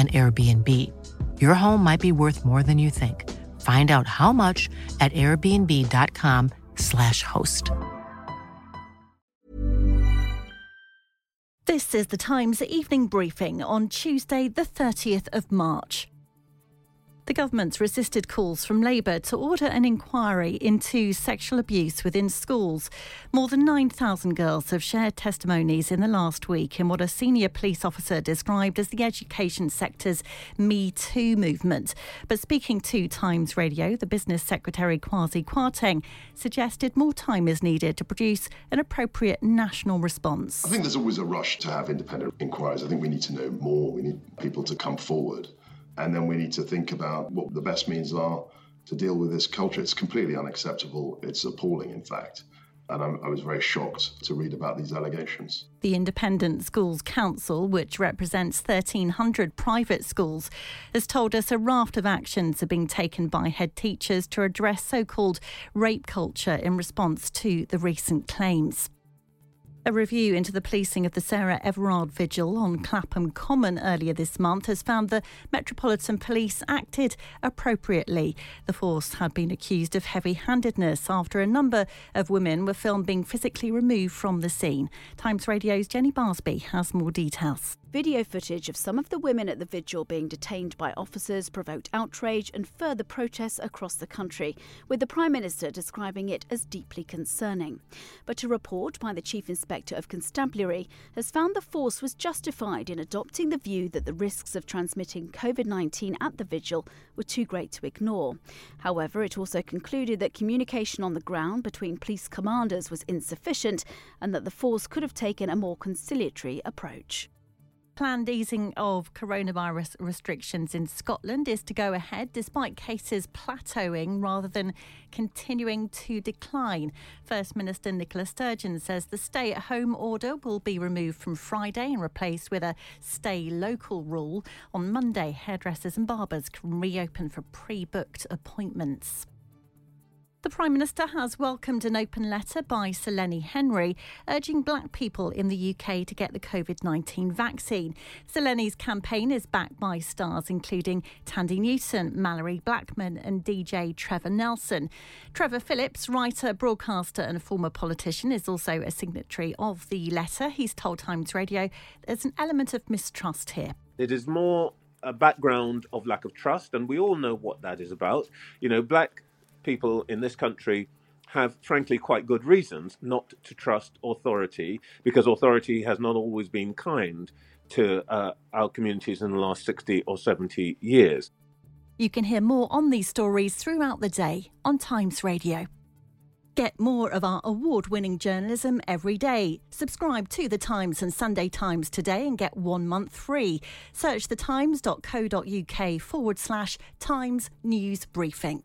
an Airbnb. Your home might be worth more than you think. Find out how much at airbnb.com/slash host. This is the Times evening briefing on Tuesday, the 30th of March. The government's resisted calls from Labour to order an inquiry into sexual abuse within schools. More than 9,000 girls have shared testimonies in the last week in what a senior police officer described as the education sector's Me Too movement. But speaking to Times Radio, the business secretary Kwasi Kwarteng suggested more time is needed to produce an appropriate national response. I think there's always a rush to have independent inquiries. I think we need to know more. We need people to come forward. And then we need to think about what the best means are to deal with this culture. It's completely unacceptable. It's appalling, in fact. And I'm, i was very shocked to read about these allegations. The Independent Schools Council, which represents 1,300 private schools, has told us a raft of actions are being taken by head teachers to address so called rape culture in response to the recent claims. A review into the policing of the Sarah Everard vigil on Clapham Common earlier this month has found the Metropolitan Police acted appropriately. The force had been accused of heavy handedness after a number of women were filmed being physically removed from the scene. Times Radio's Jenny Barsby has more details. Video footage of some of the women at the vigil being detained by officers provoked outrage and further protests across the country, with the Prime Minister describing it as deeply concerning. But a report by the Chief Inspector of Constabulary has found the force was justified in adopting the view that the risks of transmitting COVID 19 at the vigil were too great to ignore. However, it also concluded that communication on the ground between police commanders was insufficient and that the force could have taken a more conciliatory approach planned easing of coronavirus restrictions in Scotland is to go ahead despite cases plateauing rather than continuing to decline. First Minister Nicola Sturgeon says the stay at home order will be removed from Friday and replaced with a stay local rule. On Monday, hairdressers and barbers can reopen for pre booked appointments. The Prime Minister has welcomed an open letter by Sir Lenny Henry urging black people in the UK to get the COVID 19 vaccine. Sir Lenny's campaign is backed by stars including Thandie Newton, Malorie Blackman, and DJ Trevor Nelson. Trevor Phillips, writer, broadcaster, and former politician, is also a signatory of the letter. He's told Times Radio there's an element of mistrust here. It is more a background of lack of trust, and we all know what that is about. You know, black people in this country have, frankly, quite good reasons not to trust authority because authority has not always been kind to uh, our communities in the last 60 or 70 years. You can hear more on these stories throughout the day on Times Radio. Get more of our award winning journalism every day. Subscribe to The Times and Sunday Times today and get one month free. Search thetimes.co.uk forward slash Times News Briefing.